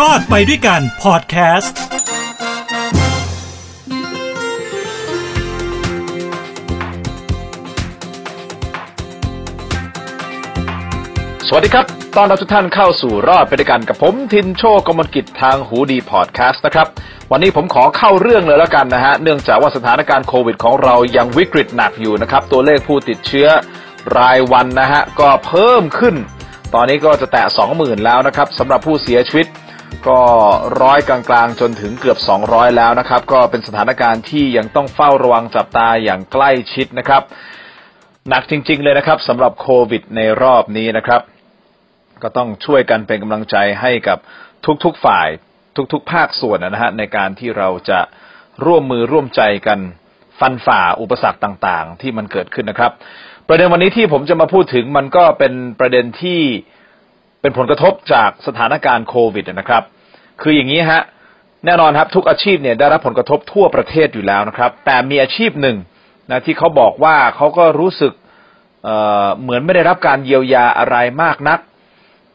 รอดไปด้วยกันพอดแคสต์สวัสดีครับ ตอนรับทุกท่านเข้าสู่รอดไปด้วยกันกับผมทินโชกมลกิจทางหูดีพอดแคสต์นะครับ วันนี้ผมขอเข้าเรื่องเลยแล้วกันนะฮะ เนื่องจากว่าสถานการณ์โควิดของเรายังวิกฤตหนักอยู่นะครับ ตัวเลขผู้ติดเชื้อรายวันนะฮะ ก็เพิ่มขึ้น ตอนนี้ก็จะแตะ 20,000 แล้วนะครับสำหรับผู้เสียชีวิต ก็ร้อยกลางๆจนถึงเกือบ 200 แล้วนะครับ ก็เป็นสถานการณ์ที่ยังต้องเฝ้าระวังจับตาอย่างใกล้ชิดนะครับ หนักจริง ๆ เลยนะครับสำหรับโควิดในรอบนี้นะครับ ก็ต้องช่วยกันเป็นกำลังใจให้กับทุกๆฝ่ายทุกๆ ภาคส่วนนะฮะในการที่เราจะร่วมมือร่วมใจกันฟันฝ่าอุปสรรคต่างๆ ที่มันเกิดขึ้นนะครับ ประเด็นวันนี้ที่ผมจะมาพูดถึงมันก็เป็นประเด็นที่ เป็นผลกระทบจากสถานการณ์โควิดนะครับ คืออย่างนี้ฮะแน่นอนครับทุกอาชีพเนี่ยได้รับผลกระทบทั่วประเทศอยู่แล้วนะครับ แต่มีอาชีพหนึ่งนะที่เขาบอกว่าเขาก็รู้สึกเเหมือนไม่ได้รับการเยียวยาอะไรมากนัก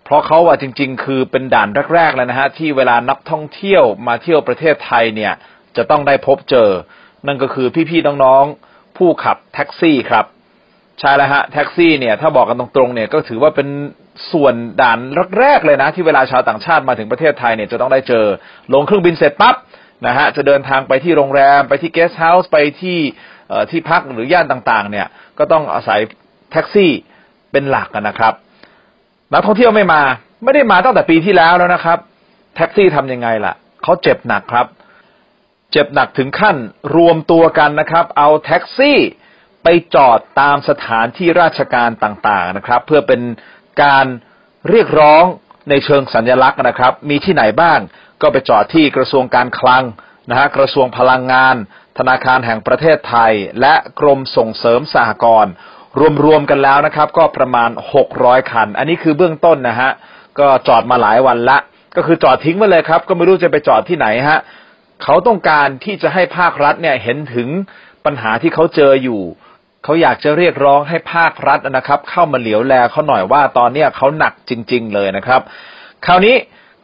เพราะเขาว่าจริง ๆ คือเป็นด่านแรกๆเลยนะฮะที่เวลานักท่องเที่ยวมาเที่ยวประเทศไทยเนี่ยจะต้องได้พบเจอ นั่นก็คือพี่ๆน้องๆผู้ขับแท็กซี่ครับใช่แล้วฮะแท็กซี่เนี่ยถ้าบอกกันตรงๆเนี่ยก็ถือว่าเป็น ส่วนด่านแรกๆเลยนะที่เวลาชาวต่างชาติมาถึงประเทศไทยเนี่ยจะต้องได้เจอลงเครื่องบินเสร็จปั๊บนะฮะจะเดินทางไปที่โรงแรม ไปที่เกสต์เฮาส์ไปที่ที่พักหรือย่านต่างๆ เนี่ยก็ต้องอาศัยแท็กซี่เป็นหลักนะครับนักท่องเที่ยวไม่มา ไม่ได้มาตั้งแต่ปีที่แล้วแล้วนะครับ แท็กซี่ทํำยังไงล่ะเขาเจ็บหนักครับ เจ็บหนักถึงขั้นรวมตัวกันนะครับ เอาแท็กซี่ไปจอดตามสถานที่ราชการต่างๆนะครับ เพื่อเป็น การเรียกร้องในเชิงสัญลักษณ์นะครับ มีที่ไหนบ้าง ก็ไปจอดที่กระทรวงการคลังนะฮะกระทรวงพลังงาน ธนาคารแห่งประเทศไทย และกรมส่งเสริมสหกรณ์รวมๆกันแล้วนะครับ ก็ประมาณ 600 คัน อันนี้คือเบื้องต้นนะฮะก็จอดมาหลายวันละ ก็คือจอดทิ้งไว้เลยครับ ก็ไม่รู้จะไปจอดที่ไหนฮะเขาต้องการที่จะให้ภาครัฐเนี่ยเห็นถึงปัญหาที่เขาเจออยู่ เขาอยากจะเรียกร้องให้ภาครัฐนะครับ เข้ามาเหลียวแลเขาหน่อยว่าตอนนี้เขาหนักจริง ๆ เลยนะครับ คราวนี้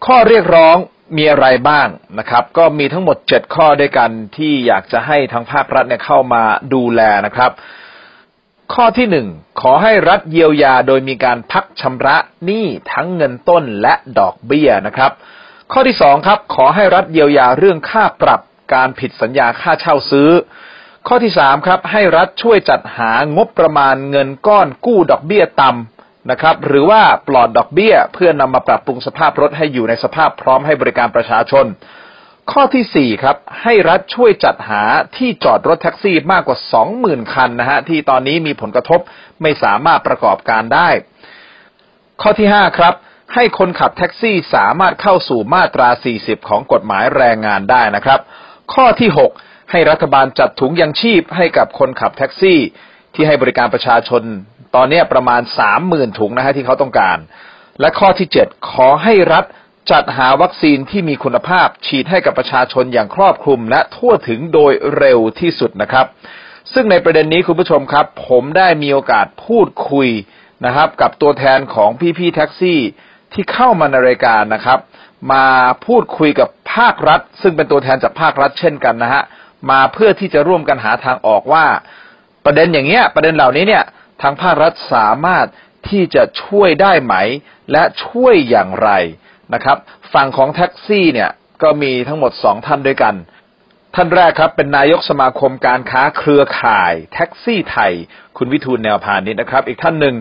ข้อเรียกร้องมีอะไรบ้างนะครับ ก็มีทั้งหมดเจ็ดข้อด้วยกันที่อยากจะให้ทางภาครัฐเนี่ยเข้ามาดูแลนะครับ ข้อที่หนึ่งขอให้รัฐเยียวยาโดยมีการพักชำระหนี้ทั้งเงินต้นและดอกเบี้ยนะครับ ข้อที่สองครับ ขอให้รัฐเยียวยาเรื่องค่าปรับการผิดสัญญาค่าเช่าซื้อ ข้อที่สามครับให้รัฐช่วยจัดหางบประมาณเงินก้อนกู้ดอกเบี้ยต่ำนะครับ หรือว่าปลอดดอกเบี้ย เพื่อนำมาปรับปรุงสภาพรถให้อยู่ในสภาพพร้อมให้บริการประชาชน ข้อที่สี่ครับให้รัฐช่วยจัดหาที่จอดรถแท็กซี่มากกว่าสองหมื่นคันนะฮะที่ตอนนี้มีผลกระทบไม่สามารถประกอบการได้ ข้อที่ห้าครับให้คนขับแท็กซี่สามารถเข้าสู่มาตรา 40 ของกฎหมายแรงงานได้นะครับ ข้อที่ 6 ให้รัฐบาลจัดถุงยังชีพให้กับคนขับแท็กซี่ ที่ให้บริการประชาชน ตอนนี้ประมาณสามหมื่นถุงนะฮะที่เขาต้องการ และข้อที่เจ็ดขอให้รัฐจัดหาวัคซีนที่มีคุณภาพฉีดให้กับประชาชนอย่างครอบคลุมและทั่วถึงโดยเร็วที่สุดนะครับ ซึ่งในประเด็นนี้คุณผู้ชมครับ ผมได้มีโอกาสพูดคุยนะครับ กับตัวแทนของพี่ๆแท็กซี่ที่เข้ามาในรายการนะครับ มาพูดคุยกับภาครัฐ ซึ่งเป็นตัวแทนจากภาครัฐเช่นกันนะฮะ มาเพื่อที่จะร่วมกันหาทางออกว่า ประเด็นอย่างเงี้ย ประเด็นเหล่านี้เนี่ยทางภาครัฐสามารถที่จะช่วยได้ไหม และช่วยอย่างไรนะครับ ฝั่งของแท็กซี่เนี่ยก็มีทั้งหมดสองท่านด้วยกัน ท่านแรกครับเป็นนายกสมาคมการค้าเครือข่ายแท็กซี่ไทย คุณวิฑูรย์ แนวพานิชนะครับ อีกท่านหนึ่ง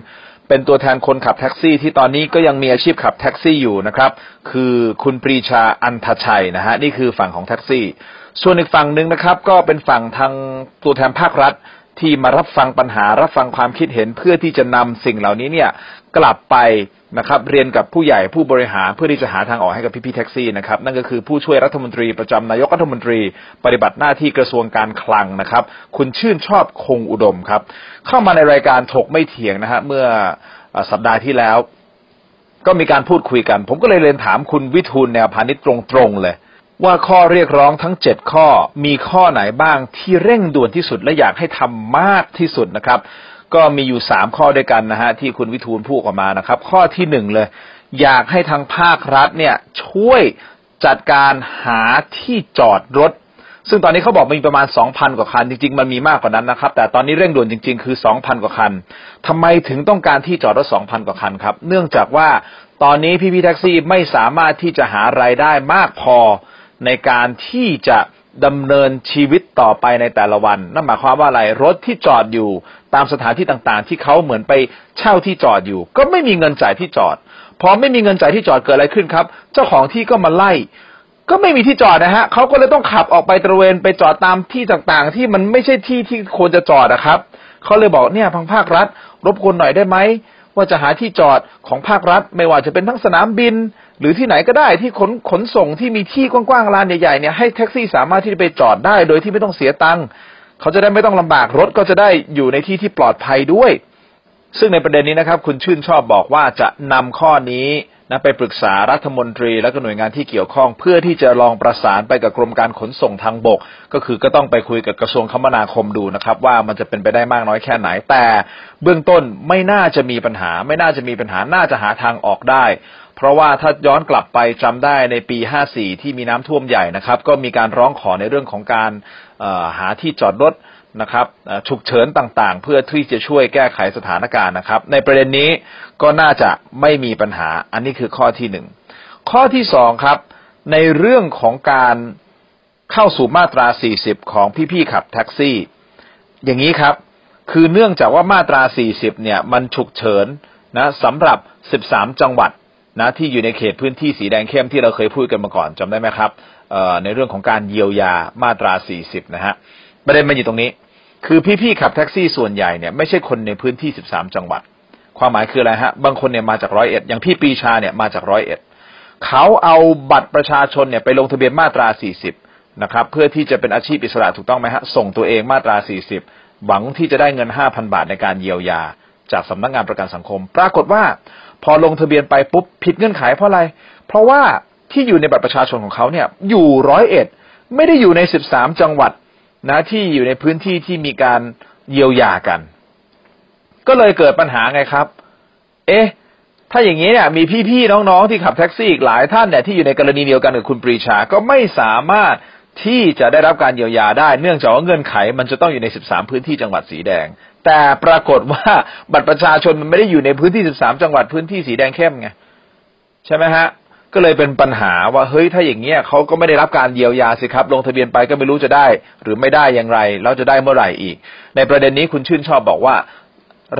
เป็นตัวแทนคนขับแท็กซี่ที่ตอนนี้ก็ยังมีอาชีพขับแท็กซี่อยู่นะครับ คือคุณปรีชาอันทชัยนะฮะนี่คือฝั่งของแท็กซี่ ส่วนอีกฝั่งหนึ่งนะครับ ก็เป็นฝั่งทางตัวแทนภาครัฐที่มารับฟังปัญหารับฟังความคิดเห็นเพื่อที่จะนำสิ่งเหล่านี้เนี่ยกลับไปนะครับเรียนกับผู้ใหญ่ผู้บริหารเพื่อที่จะหาทางออกให้กับพี่พี่แท็กซี่นะครับนั่นก็คือผู้ช่วยรัฐมนตรีประจำนายกรัฐมนตรี ปฏิบัติหน้าที่กระทรวงการคลังนะครับ คุณชื่นชอบคงอุดมครับ เข้ามาในรายการถกไม่เถียงนะฮะเมื่อสัปดาห์ที่แล้ว ก็มีการพูดคุยกัน ผมก็เลยเรียนถามคุณวิทูลแนวพาณิชย์ตรงๆเลย ว่าข้อเรียกร้องทั้งเจ็ดข้อมีข้อไหนบ้างที่เร่งด่วนที่สุดและอยากให้ทำมากที่สุดนะครับ ก็มีอยู่สามข้อด้วยกันนะฮะที่คุณวิทูลพูดออกมานะครับ ข้อที่หนึ่งเลย อยากให้ทางภาครัฐเนี่ยช่วยจัดการหาที่จอดรถ ซึ่งตอนนี้เขาบอกมีประมาณ 2,000 กว่าคัน จริง ๆ มันมีมากกว่านั้นนะครับ แต่ตอนนี้เร่งด่วนจริง ๆ คือ 2,000 กว่าคันทำไมถึงต้องการที่จอดรถ 2,000 กว่าคันครับ เนื่องจากว่าตอนนี้พี่พี่แท็กซี่ไม่สามารถที่จะหารายได้มากพอ ในการที่จะดำเนินชีวิตต่อไปในแต่ละวัน นั่นหมายความว่าอะไร รถที่จอดอยู่ตามสถานที่ต่างๆ ที่เขาเหมือนไปเช่าที่จอดอยู่ ก็ไม่มีเงินจ่ายที่จอด พอไม่มีเงินจ่ายที่จอดเกิดอะไรขึ้นครับ เจ้าของที่ก็มาไล่ ก็ไม่มีที่จอดนะฮะเขาก็เลยต้องขับออกไปตระเวนไปจอดตามที่ต่างๆ ที่มันไม่ใช่ที่ที่ควรจะจอดนะครับ เขาเลยบอกเนี่ยพังภาครัฐ รบกวนหน่อยได้ไหมว่าจะหาที่จอดของภาครัฐ ไม่ว่าจะเป็นทั้งสนามบิน หรือที่ไหนก็ได้ที่ขนขนส่งที่มีที่กว้างๆลานใหญ่ๆเนี่ยให้แท็กซี่สามารถที่จะไปจอดได้โดยที่ไม่ต้องเสียตังค์เขาจะได้ไม่ต้องลำบากรถก็จะได้อยู่ในที่ที่ปลอดภัยด้วย ซึ่งในประเด็นนี้นะครับ คุณชื่นชอบบอกว่าจะนำข้อนี้นะไปปรึกษารัฐมนตรีและก็หน่วยงานที่เกี่ยวข้อง เพื่อที่จะลองประสานไปกับกรมการขนส่งทางบก ก็คือก็ต้องไปคุยกับกระทรวงคมนาคมดูนะครับ ว่ามันจะเป็นไปได้มากน้อยแค่ไหนแต่ เบื้องต้นไม่น่าจะมีปัญหา ไม่น่าจะมีปัญหาน่าจะหาทางออกได้ เพราะว่าถ้าย้อนกลับไปจำได้ในปี 54 ที่มีน้ำท่วมใหญ่นะครับ ก็มีการร้องขอในเรื่องของการหาที่จอดรถนะครับฉุกเฉินต่างๆ เพื่อที่จะช่วยแก้ไขสถานการณ์นะครับ ในประเด็นนี้ก็น่าจะไม่มีปัญหา อันนี้คือข้อที่หนึ่งข้อที่สองครับ ในเรื่องของการเข้าสู่มาตรา 40 ของพี่ๆขับแท็กซี่ อย่างนี้ครับ คือเนื่องจากว่ามาตรา 40 เนี่ยมันฉุกเฉินนะสำหรับ 13 จังหวัด นะที่อยู่ในเขตพื้นที่สีแดงเข้มที่เราเคยพูดกันมาก่อนจำได้ไหมครับในเรื่องของการเยียวยามาตรา 40 นะฮะประเด็นมันอยู่ตรงนี้ คือพี่ๆขับแท็กซี่ส่วนใหญ่เนี่ยไม่ใช่คนในพื้นที่ 13 จังหวัด ความหมายคืออะไรฮะ บางคนเนี่ยมาจากร้อยเอ็ดอย่างพี่ปีชาเนี่ยมาจากร้อยเอ็ดเขาเอาบัตรประชาชนเนี่ยไปลงทะเบียนมาตรา 40 นะครับเพื่อที่จะเป็นอาชีพอิสระถูกต้องไหมฮะส่งตัวเองมาตรา 40 หวังที่จะได้เงิน 5,000 บาทในการเยียวยา จากสำนักงงานประกันสังคม ปรากฏว่า พอลงทะเบียนไปปุ๊บผิดเงื่อนไขเพราะอะไร เพราะว่าที่อยู่ในบัตรประชาชนของเขาเนี่ยอยู่ร้อยเอ็ดไม่ได้อยู่ใน13จังหวัดนะที่อยู่ในพื้นที่ที่มีการเยียวยากัน ก็เลยเกิดปัญหาไงครับ เอ๊ะถ้าอย่างนี้เนี่ยมีพี่ๆน้องๆที่ขับแท็กซี่อีกหลายท่านเนี่ยที่อยู่ในกรณีเดียวกันกับคุณปรีชาก็ไม่สามารถที่จะได้รับการเยียวยาได้ เนื่องจากว่าเงื่อนไข มันจะต้องอยู่ใน 13 พื้นที่จังหวัดสีแดง แต่ปรากฏว่าบัตรประชาชนมันไม่ได้อยู่ในพื้นที่ 13 จังหวัดพื้นที่สีแดงเข้มไงใช่ไหมฮะ ก็เลยเป็นปัญหาว่าเฮ้ยถ้าอย่างเงี้ยเขาก็ไม่ได้รับการเยียวยาสิครับ ลงทะเบียนไปก็ไม่รู้จะได้ หรือไม่ได้อย่างไร แล้วจะได้เมื่อไหร่อีก ในประเด็นนี้คุณชื่นชอบบอกว่า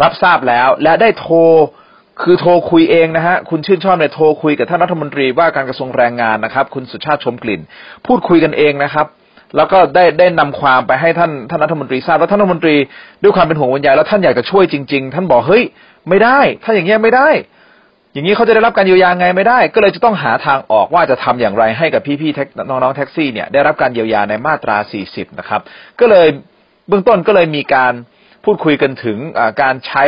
รับทราบแล้วและได้โทรคือโทรคุยเองนะฮะ คุณชื่นชอบเนี่ยโทรคุยกับท่านรัฐมนตรีว่าการกระทรวงแรงงานนะครับ คุณสุชาติชมกลิ่น พูดคุยกันเองนะครับ แล้วก็ได้ได้นำความไปให้ท่านท่านรัฐมนตรีทราบแล้วท่านรัฐมนตรีด้วยความเป็นห่วงวิญญาแล้วท่านอยากจะช่วยจริง ๆ ท่านบอกเฮ้ยไม่ได้ ถ้าอย่างเงี้ยไม่ได้ อย่างนี้เขาจะได้รับการเยียวยาไงไม่ได้ ก็เลยจะต้องหาทางออกว่าจะทำอย่างไรให้กับพี่ๆน้องๆแท็กซี่เนี่ยได้รับการเยียวยาในมาตรา 40 นะครับ ก็เลยเบื้องต้นก็เลยมีการพูดคุยกันถึงการใช้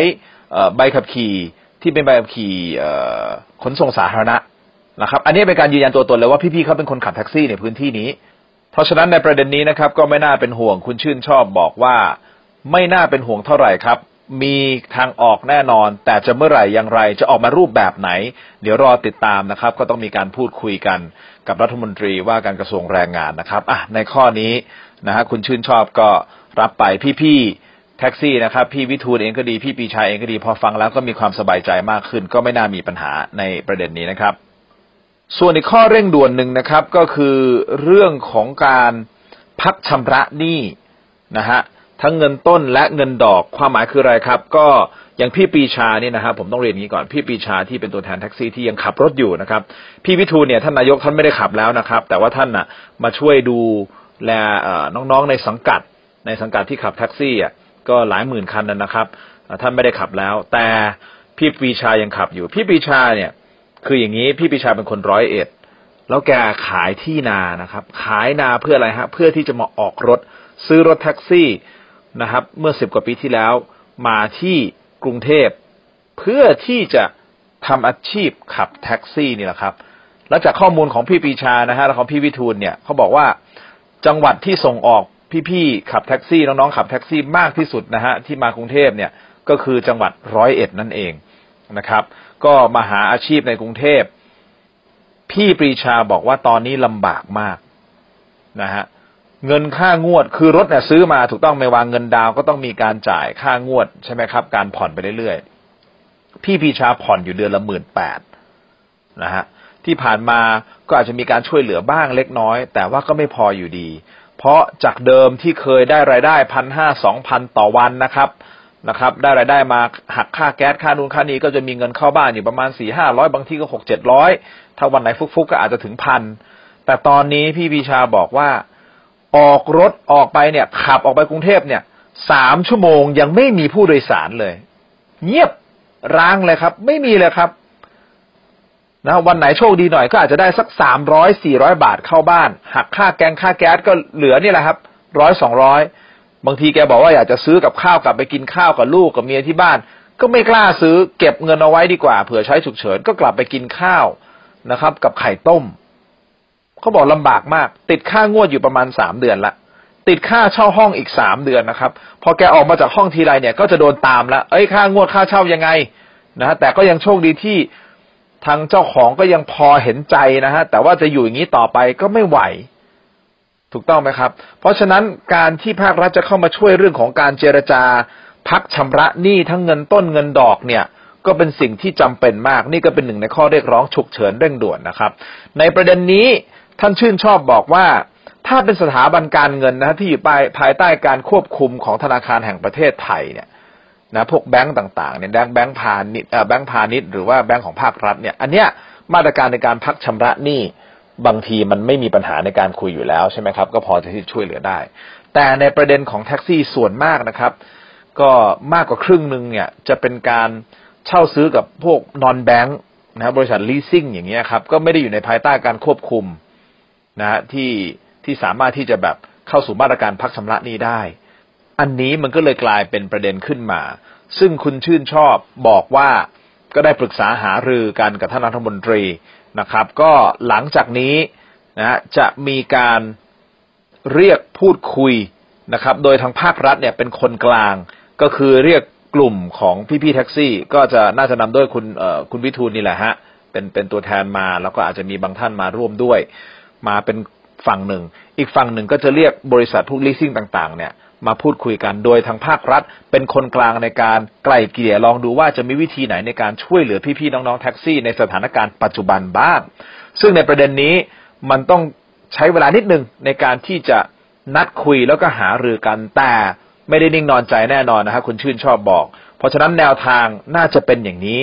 ใบขับขี่ที่เป็นใบขับขี่ขนส่งสาธารณะนะครับ อันนี้เป็นการยืนยันตัวตนเลยว่าพี่ๆเขาเป็นคนขับแท็กซี่ในพื้นที่นี้ เพราะฉะนั้นในประเด็นนี้นะครับ ก็ไม่น่าเป็นห่วงคุณชื่นชอบบอกว่า ไม่น่าเป็นห่วงเท่าไหร่ครับ มีทางออกแน่นอน แต่จะเมื่อไหร่อย่างไรจะออกมารูปแบบไหน เดี๋ยวรอติดตามนะครับ ก็ต้องมีการพูดคุยกันกับรัฐมนตรีว่าการกระทรวงแรงงานนะครับอะในข้อนี้นะฮะคุณชื่นชอบก็รับไปพี่ๆแท็กซี่นะครับ พี่วิทูลเองก็ดีพี่ปีชายเองก็ดีพอฟังแล้วก็มีความสบายใจมากขึ้น ก็ไม่น่ามีปัญหาในประเด็นนี้นะครับ ส่วนอีกข้อเร่งด่วนหนึ่งนะครับ ก็คือเรื่องของการพักชำระหนี้นะฮะทั้งเงินต้นและเงินดอกความหมายคืออะไรครับ ก็อย่างพี่ปีชาเนี่ยนะครับผมต้องเรียนงี้ก่อนพี่ปีชาที่เป็นตัวแทนแท็กซี่ที่ยังขับรถอยู่นะครับ พี่วิทูเนี่ยท่านนายกท่านไม่ได้ขับแล้วนะครับ แต่ว่าท่านน่ะมาช่วยดูแลน้องๆในสังกัด ในสังกัดที่ขับแท็กซี่อะก็หลายหมื่นคันนะครับท่านไม่ได้ขับแล้ว แต่พี่ปีชายังขับอยู่ พี่ปีชาเนี่ย คืออย่างนี้พี่ปีชาเป็นคนร้อยเอ็ด แล้วแกขายที่นานะครับ ขายนาเพื่ออะไรฮะ เพื่อที่จะมาออกรถ ซื้อรถแท็กซี่นะครับ เมื่อสิบกว่าปีที่แล้ว มาที่กรุงเทพ เพื่อที่จะทำอาชีพขับแท็กซี่นี่แหละครับ แล้วจากข้อมูลของพี่ปีชานะฮะและของพี่วิทูลเนี่ยเขาบอกว่าจังหวัดที่ส่งออกพี่ๆขับแท็กซี่น้องๆขับแท็กซี่มากที่สุดนะฮะที่มากรุงเทพเนี่ยก็คือจังหวัดร้อยเอ็ดนั่นเอง นะครับ ก็มาหาอาชีพในกรุงเทพ พี่ปรีชาบอกว่าตอนนี้ลำบากมากนะฮะเงินค่างวดคือรถเนี่ยซื้อมาถูกต้องไม่วางเงินดาวก็ต้องมีการจ่ายค่างวดใช่ไหมครับ การผ่อนไปเรื่อยๆพี่พีชาผ่อนอยู่เดือนละหมื่นแปดนะฮะที่ผ่านมาก็อาจจะมีการช่วยเหลือบ้างเล็กน้อย แต่ว่าก็ไม่พออยู่ดี เพราะจากเดิมที่เคยได้รายได้พันห้าสองพันต่อวันนะครับ นะครับ ได้รายได้มาหักค่าแก๊สค่านูนค่านี้ก็จะมีเงินเข้าบ้านอยู่ประมาณสี่ห้าร้อยบางทีก็หกเจ็ดร้อยถ้าวันไหนฟุกๆก็อาจจะถึงพันแต่ตอนนี้พี่พีชาบอกว่าออกรถออกไปเนี่ยขับออกไปกรุงเทพเนี่ยสามชั่วโมงยังไม่มีผู้โดยสารเลย เงียบร้างเลยครับ ไม่มีเลยครับนะวันไหนโชคดีหน่อยก็อาจจะได้สักสามร้อยสี่ร้อยบาทเข้าบ้าน หักค่าแกงค่าแก๊สก็เหลือนี่แหละครับร้อยสองร้อย บางทีแกบอกว่าอยากจะซื้อกับข้าวกลับไปกินข้าวกับลูกกับเมียที่บ้าน ก็ไม่กล้าซื้อเก็บเงินเอาไว้ดีกว่าเผื่อใช้ฉุกเฉินก็กลับไปกินข้าวนะครับ กับไข่ต้มเขาบอกลำบากมาก ติดค่างวดอยู่ประมาณสามเดือนละติดค่าเช่าห้องอีกสามเดือนนะครับ พอแกออกมาจากห้องทีไรเนี่ย ก็จะโดนตามละเอ้ยค่างวดค่าเช่ายังไงนะฮะแต่ก็ยังโชคดีที่ทางเจ้าของก็ยังพอเห็นใจนะฮะแต่ว่าจะอยู่อย่างนี้ต่อไปก็ไม่ไหว ถูกต้องไหมครับ เพราะฉะนั้นการที่ภาครัฐจะเข้ามาช่วยเรื่องของการเจรจา พักชำระหนี้ทั้งเงินต้นเงินดอกเนี่ยก็เป็นสิ่งที่จำเป็นมาก นี่ก็เป็นหนึ่งในข้อเรียกร้องฉุกเฉินเร่งด่วนนะครับ ในประเด็นนี้ท่านชื่นชอบบอกว่า ถ้าเป็นสถาบันการเงินนะที่อยู่ภายภายใต้การควบคุมของธนาคารแห่งประเทศไทยเนี่ยนะพวกแบงก์ต่างๆเนี่ยแบงก์แบงก์พาณิชย์แบงก์พาณิชย์หรือว่าแบงก์ของภาครัฐเนี่ยอันเนี้ยมาตรการในการพักชำระหนี้ บางทีมันไม่มีปัญหาในการคุยอยู่แล้วใช่ไหมครับ ก็พอจะที่ช่วยเหลือได้ แต่ในประเด็นของแท็กซี่ส่วนมากนะครับ ก็มากกว่าครึ่งหนึ่งเนี่ยจะเป็นการเช่าซื้อกับพวกนอนแบงก์นะบริษัทลีสซิ่งอย่างเงี้ยครับก็ไม่ได้อยู่ในภายใต้การควบคุมนะฮะที่ที่สามารถที่จะแบบเข้าสู่มาตรการพักชำระหนี้ได้ อันนี้มันก็เลยกลายเป็นประเด็นขึ้นมา ซึ่งคุณชื่นชอบบอกว่าก็ได้ปรึกษาหารือกันกับท่านรัฐมนตรี นะครับ ก็หลังจากนี้นะจะมีการเรียกพูดคุยนะครับ โดยทางภาครัฐเนี่ยเป็นคนกลาง ก็คือเรียกกลุ่มของพี่ๆแท็กซี่ ก็จะน่าจะนำด้วยคุณคุณวิทูลนี่แหละฮะเป็นเป็นตัวแทนมาแล้วก็อาจจะมีบางท่านมาร่วมด้วย มาเป็นฝั่งหนึ่ง อีกฝั่งหนึ่งก็จะเรียกบริษัทพวกลีสซิ่งต่าง ๆ เนี่ย มาพูดคุยกัน โดยทางภาครัฐ เป็นคนกลางในการไกล่เกลี่ยลองดูว่าจะมีวิธีไหนในการช่วยเหลือพี่ๆน้องๆแท็กซี่ในสถานการณ์ปัจจุบันบ้าง ซึ่งในประเด็นนี้มันต้องใช้เวลานิดนึงในการที่จะนัดคุยแล้วก็หารือกันแต่ไม่ได้นิ่งนอนใจแน่นอนนะฮะคุณชื่นชอบบอก เพราะฉะนั้นแนวทางน่าจะเป็นอย่างนี้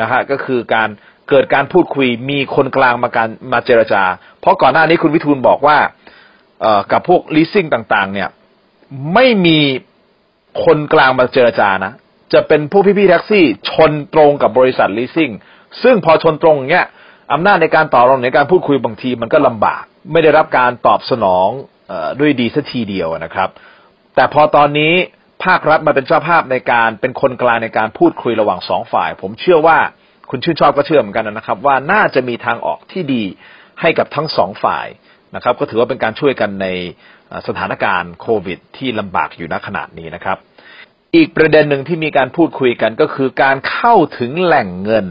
นะฮะก็คือการเกิดการพูดคุยมีคนกลางมาการมาเจรจา เพราะก่อนหน้านี้คุณวิทูลบอกว่ากับพวกลีสซิ่งต่างๆ เนี่ย ไม่มีคนกลางมาเจรจานะ จะเป็นผู้พี่ๆแท็กซี่ ชนตรงกับบริษัทลีสซิ่งซึ่งพอชนตรงเนี้ยอำนาจในการต่อรองในการพูดคุยบางทีมันก็ลำบาก ไม่ได้รับการตอบสนองอด้วยดีสักทีเดียวนะครับ แต่พอตอนนี้ภาครัฐมาเป็นเจ้าภาพในการเป็นคนกลางในการพูดคุยระหว่างสองฝ่าย ผมเชื่อว่าคุณชื่นชอบก็เชื่อเหมือนกันนะครับ ว่าน่าจะมีทางออกที่ดีให้กับทั้งสองฝ่ายนะครับ ก็ถือว่าเป็นการช่วยกันใน สถานการณ์โควิด ที่ลำบากอยู่ณขณะนี้นะครับ อีกประเด็นหนึ่งที่มีการพูดคุยกันก็คือการเข้าถึงแหล่งเงิน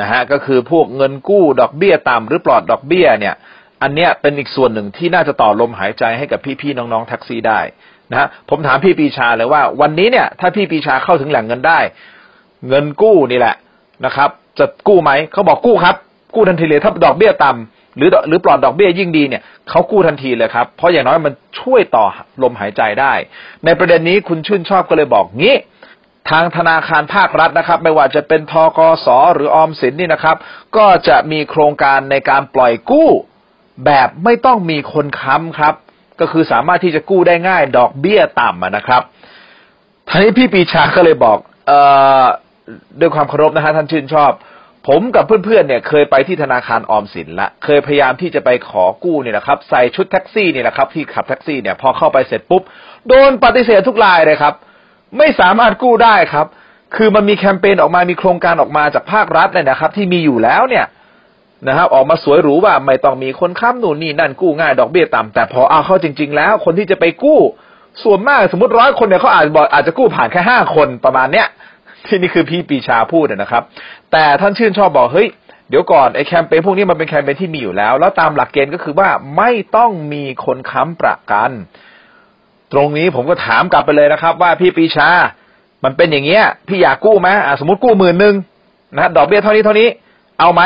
นะฮะก็คือพวกเงินกู้ดอกเบี้ยต่ำหรือปลอดดอกเบี้ยเนี่ย อันเนี้ยเป็นอีกส่วนหนึ่งที่น่าจะต่อลมหายใจให้กับพี่ๆน้องๆแท็กซี่ได้นะฮะผมถามพี่ปีชาเลยว่า วันนี้เนี่ย ถ้าพี่ปีชาเข้าถึงแหล่งเงินได้ เงินกู้นี่แหละนะครับ จะกู้ไหมเขาบอกกู้ครับ กู้ทันทีเลยถ้าดอกเบี้ยต่ำ หรือหรือปลอดดอกเบี้ยยิ่งดีเนี่ยเขากู้ทันทีเลยครับเพราะอย่างน้อยมันช่วยต่อลมหายใจได้ ในประเด็นนี้คุณชื่นชอบก็เลยบอกงี้ทางธนาคารภาครัฐนะครับ ไม่ว่าจะเป็นทกสหรือออมสินนี่นะครับ ก็จะมีโครงการในการปล่อยกู้ แบบไม่ต้องมีคนค้ำครับ ก็คือสามารถที่จะกู้ได้ง่าย ดอกเบี้ยต่ำนะครับทีนี้พี่ปีชาก็เลยบอก เอ่อด้วยความเคารพนะฮะท่านชื่นชอบ ผมกับเพื่อนๆเนี่ยเคยไปที่ธนาคารออมสินละ เคยพยายามที่จะไปขอกู้เนี่ยนะครับ ใส่ชุดแท็กซี่เนี่ยนะครับ ที่ขับแท็กซี่เนี่ยพอเข้าไปเสร็จปุ๊บ โดนปฏิเสธทุกรายเลยครับ ไม่สามารถกู้ได้ครับ คือมันมีแคมเปญออกมามีโครงการออกมาจากภาครัฐเนี่ยนะครับ ที่มีอยู่แล้วเนี่ยนะครับออกมาสวยหรูว่าไม่ต้องมีคนค้ำหนูนนี่นั่นกู้ง่ายดอกเบี้ยต่ำแต่พอเอาเข้าจริง ๆ แล้ว คนที่จะไปกู้ ส่วนมากสมมติร้อยคนเนี่ยเขาอาจอาจจะกู้ผ่านแค่ห้าคนประมาณเนี้ย ที่นี่คือพี่ปีชาพูดนะครับ แต่ท่านชื่นชอบบอกเฮ้ยเดี๋ยวก่อนไอ้แคมเปญพวกนี้มันเป็นแคมเปญที่มีอยู่แล้ว แล้วตามหลักเกณฑ์ก็คือว่าไม่ต้องมีคนค้ำประกัน ตรงนี้ผมก็ถามกลับไปเลยนะครับ ว่าพี่ปีชา มันเป็นอย่างเงี้ย พี่อยากกู้ไหมสมมติกู้หมื่นหนึ่งนะดอกเบี้ยเท่านี้เท่านี้ เอาไหม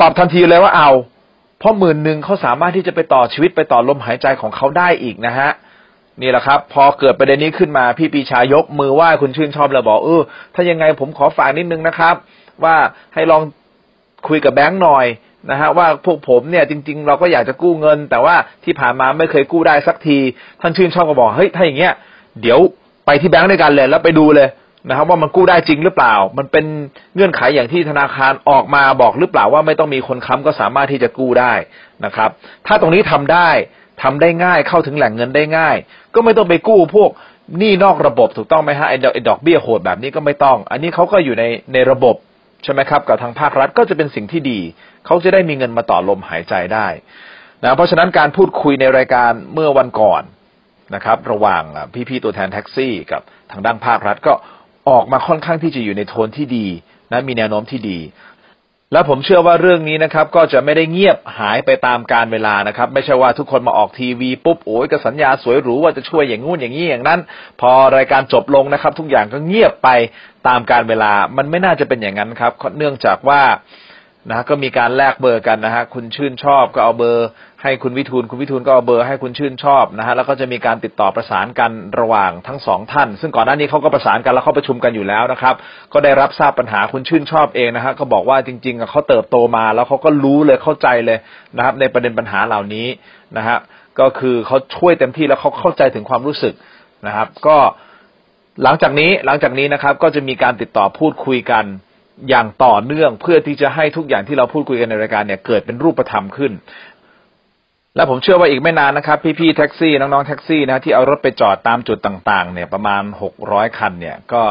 ตอบทันทีเลยว่าเอา เพราะหมื่นหนึ่งเขาสามารถที่จะไปต่อชีวิตไปต่อลมหายใจของเขาได้อีกนะฮะ นี่แหละครับ พอเกิดประเด็นนี้ขึ้นมาพี่ปีชายกมือไหว้คุณชื่นชอบแล้วบอกเออถ้ายังไงผมขอฝากนิดนึงนะครับ ว่าให้ลองคุยกับแบงค์หน่อยนะฮะว่าพวกผมเนี่ยจริง ๆ เราก็อยากจะกู้เงิน แต่ว่าที่ผ่านมาไม่เคยกู้ได้สักที ท่านชื่นชอบก็บอกเฮ้ยถ้าอย่างเงี้ยเดี๋ยวไปที่แบงค์ด้วยกันเลยแล้วไปดูเลยนะครับว่ามันกู้ได้จริงหรือเปล่า มันเป็นเงื่อนไขอย่างที่ธนาคารออกมาบอกหรือเปล่าว่าไม่ต้องมีคนค้ำก็สามารถที่จะกู้ได้นะครับ ถ้าตรงนี้ทำได้ ทำได้ง่ายเข้าถึงแหล่งเงินได้ง่าย ก็ไม่ต้องไปกู้พวกหนี้นอกระบบถูกต้องไหมฮะไอ้ดอกเบี้ยโหดแบบนี้ก็ไม่ต้อง อันนี้เขาก็อยู่ในในระบบใช่ไหมครับกับทางภาครัฐก็จะเป็นสิ่งที่ดี เขาจะได้มีเงินมาต่อลมหายใจได้นะเพราะฉะนั้นการพูดคุยในรายการเมื่อวันก่อนนะครับ ระหว่างพี่ๆตัวแทนแท็กซี่ กับทางด้านภาครัฐก็ออกมาค่อนข้างที่จะอยู่ในโทนที่ดีนะมีแนวโน้มที่ดี และผมเชื่อว่าเรื่องนี้นะครับ ก็จะไม่ได้เงียบหายไปตามการเวลานะครับ ไม่ใช่ว่าทุกคนมาออกทีวีปุ๊บโอ้ยกสัญญาสวยหรูว่าจะช่วยอย่างงู้นอย่างนี้อย่างนั้น พอรายการจบลงนะครับ ทุกอย่างก็เงียบไปตามการเวลา มันไม่น่าจะเป็นอย่างนั้นครับเนื่องจากว่า นะก็มีการแลกเบอร์กันนะฮะคุณชื่นชอบก็เอาเบอร์ให้คุณวิทูลคุณวิทูลก็เอาเบอร์ให้คุณชื่นชอบนะฮะแล้วก็จะมีการติดต่อประสานกันระหว่างทั้งสองท่าน ซึ่งก่อนหน้านี้เขาก็ประสานกันแล้วเขาประชุมกันอยู่แล้วนะครับ ก็ได้รับทราบปัญหาคุณชื่นชอบเองนะฮะก็บอกว่าจริงๆเขาเติบโตมาแล้วเขาก็รู้เลยเข้าใจเลยนะครับ ในประเด็นปัญหาเหล่านี้นะฮะก็คือเขาช่วยเต็มที่แล้วเขาเข้าใจถึงความรู้สึกนะครับ ก็หลังจากนี้หลังจากนี้นะครับ ก็จะมีการติดต่อพูดคุยกัน อย่างต่อเนื่องเพื่อที่จะให้ทุกอย่างที่เราพูดคุยกันในรายการเนี่ยเกิดเป็นรูปธรรมขึ้น และผมเชื่อว่าอีกไม่นานนะครับ พี่ๆแท็กซี่น้องๆแท็กซี่นะที่เอารถไปจอดตามจุดต่าง ๆ เนี่ยประมาณหกร้อยคันเนี่ยก็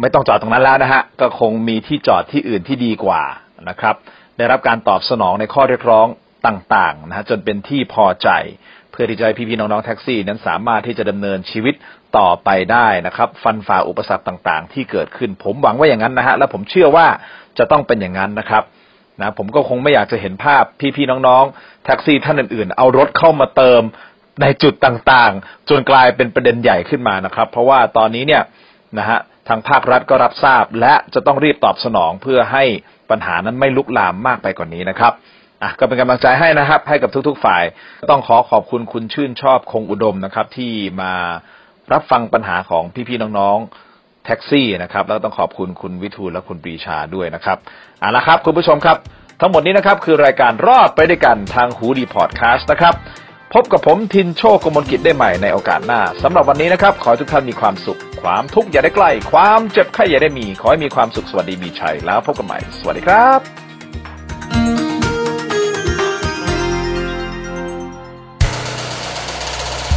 ไม่ต้องจอดตรงนั้นแล้วนะฮะก็คงมีที่จอดที่อื่นที่ดีกว่านะครับ ได้รับการตอบสนองในข้อเรียกร้องต่างๆนะฮะจนเป็นที่พอใจ เพื่อที่จะให้พี่ๆน้องๆแท็กซี่ นั้นสามารถที่จะดำเนินชีวิตต่อไปได้นะครับ ฟันฝ่าอุปสรรคต่างๆ ที่เกิดขึ้น ผมหวังว่าอย่างนั้นนะฮะและผมเชื่อว่าจะต้องเป็นอย่างนั้นนะครับนะผมก็คงไม่อยากจะเห็นภาพพี่ๆน้องๆแท็กซี่ท่านอื่นๆ เอารถเข้ามาเติมในจุดต่างๆ จนกลายเป็นประเด็นใหญ่ขึ้นมานะครับ เพราะว่าตอนนี้เนี่ยนะฮะทางภาครัฐก็รับทราบ และจะต้องรีบตอบสนองเพื่อให้ปัญหานั้นไม่ลุกลามมากไปกว่านนี้นะครับ อะก็เป็นกำลังใจให้นะครับ ให้กับทุก ๆ ฝ่าย ต้องขอขอบคุณคุณชื่นชอบคงอุดมนะครับ ที่มารับฟังปัญหาของพี่ๆน้องๆแท็กซี่นะครับ แล้วต้องขอบคุณคุณวิทูลและคุณปรีชาด้วยนะครับเอาละครับ คุณผู้ชมครับ ทั้งหมดนี้นะครับคือรายการรอดไปด้วยกันทางหูดีพอดแคสต์นะครับพบกับผมทินโชคกมลกิจได้ใหม่ในโอกาสหน้าสำหรับวันนี้นะครับ ขอให้ทุกท่านมีความสุข ความทุกข์อย่าได้ใกล้ ความเจ็บไข้อย่าได้มี ขอให้มีความสุขสวัสดีมีชัยแล้วพบกันใหม่ สวัสดีครับ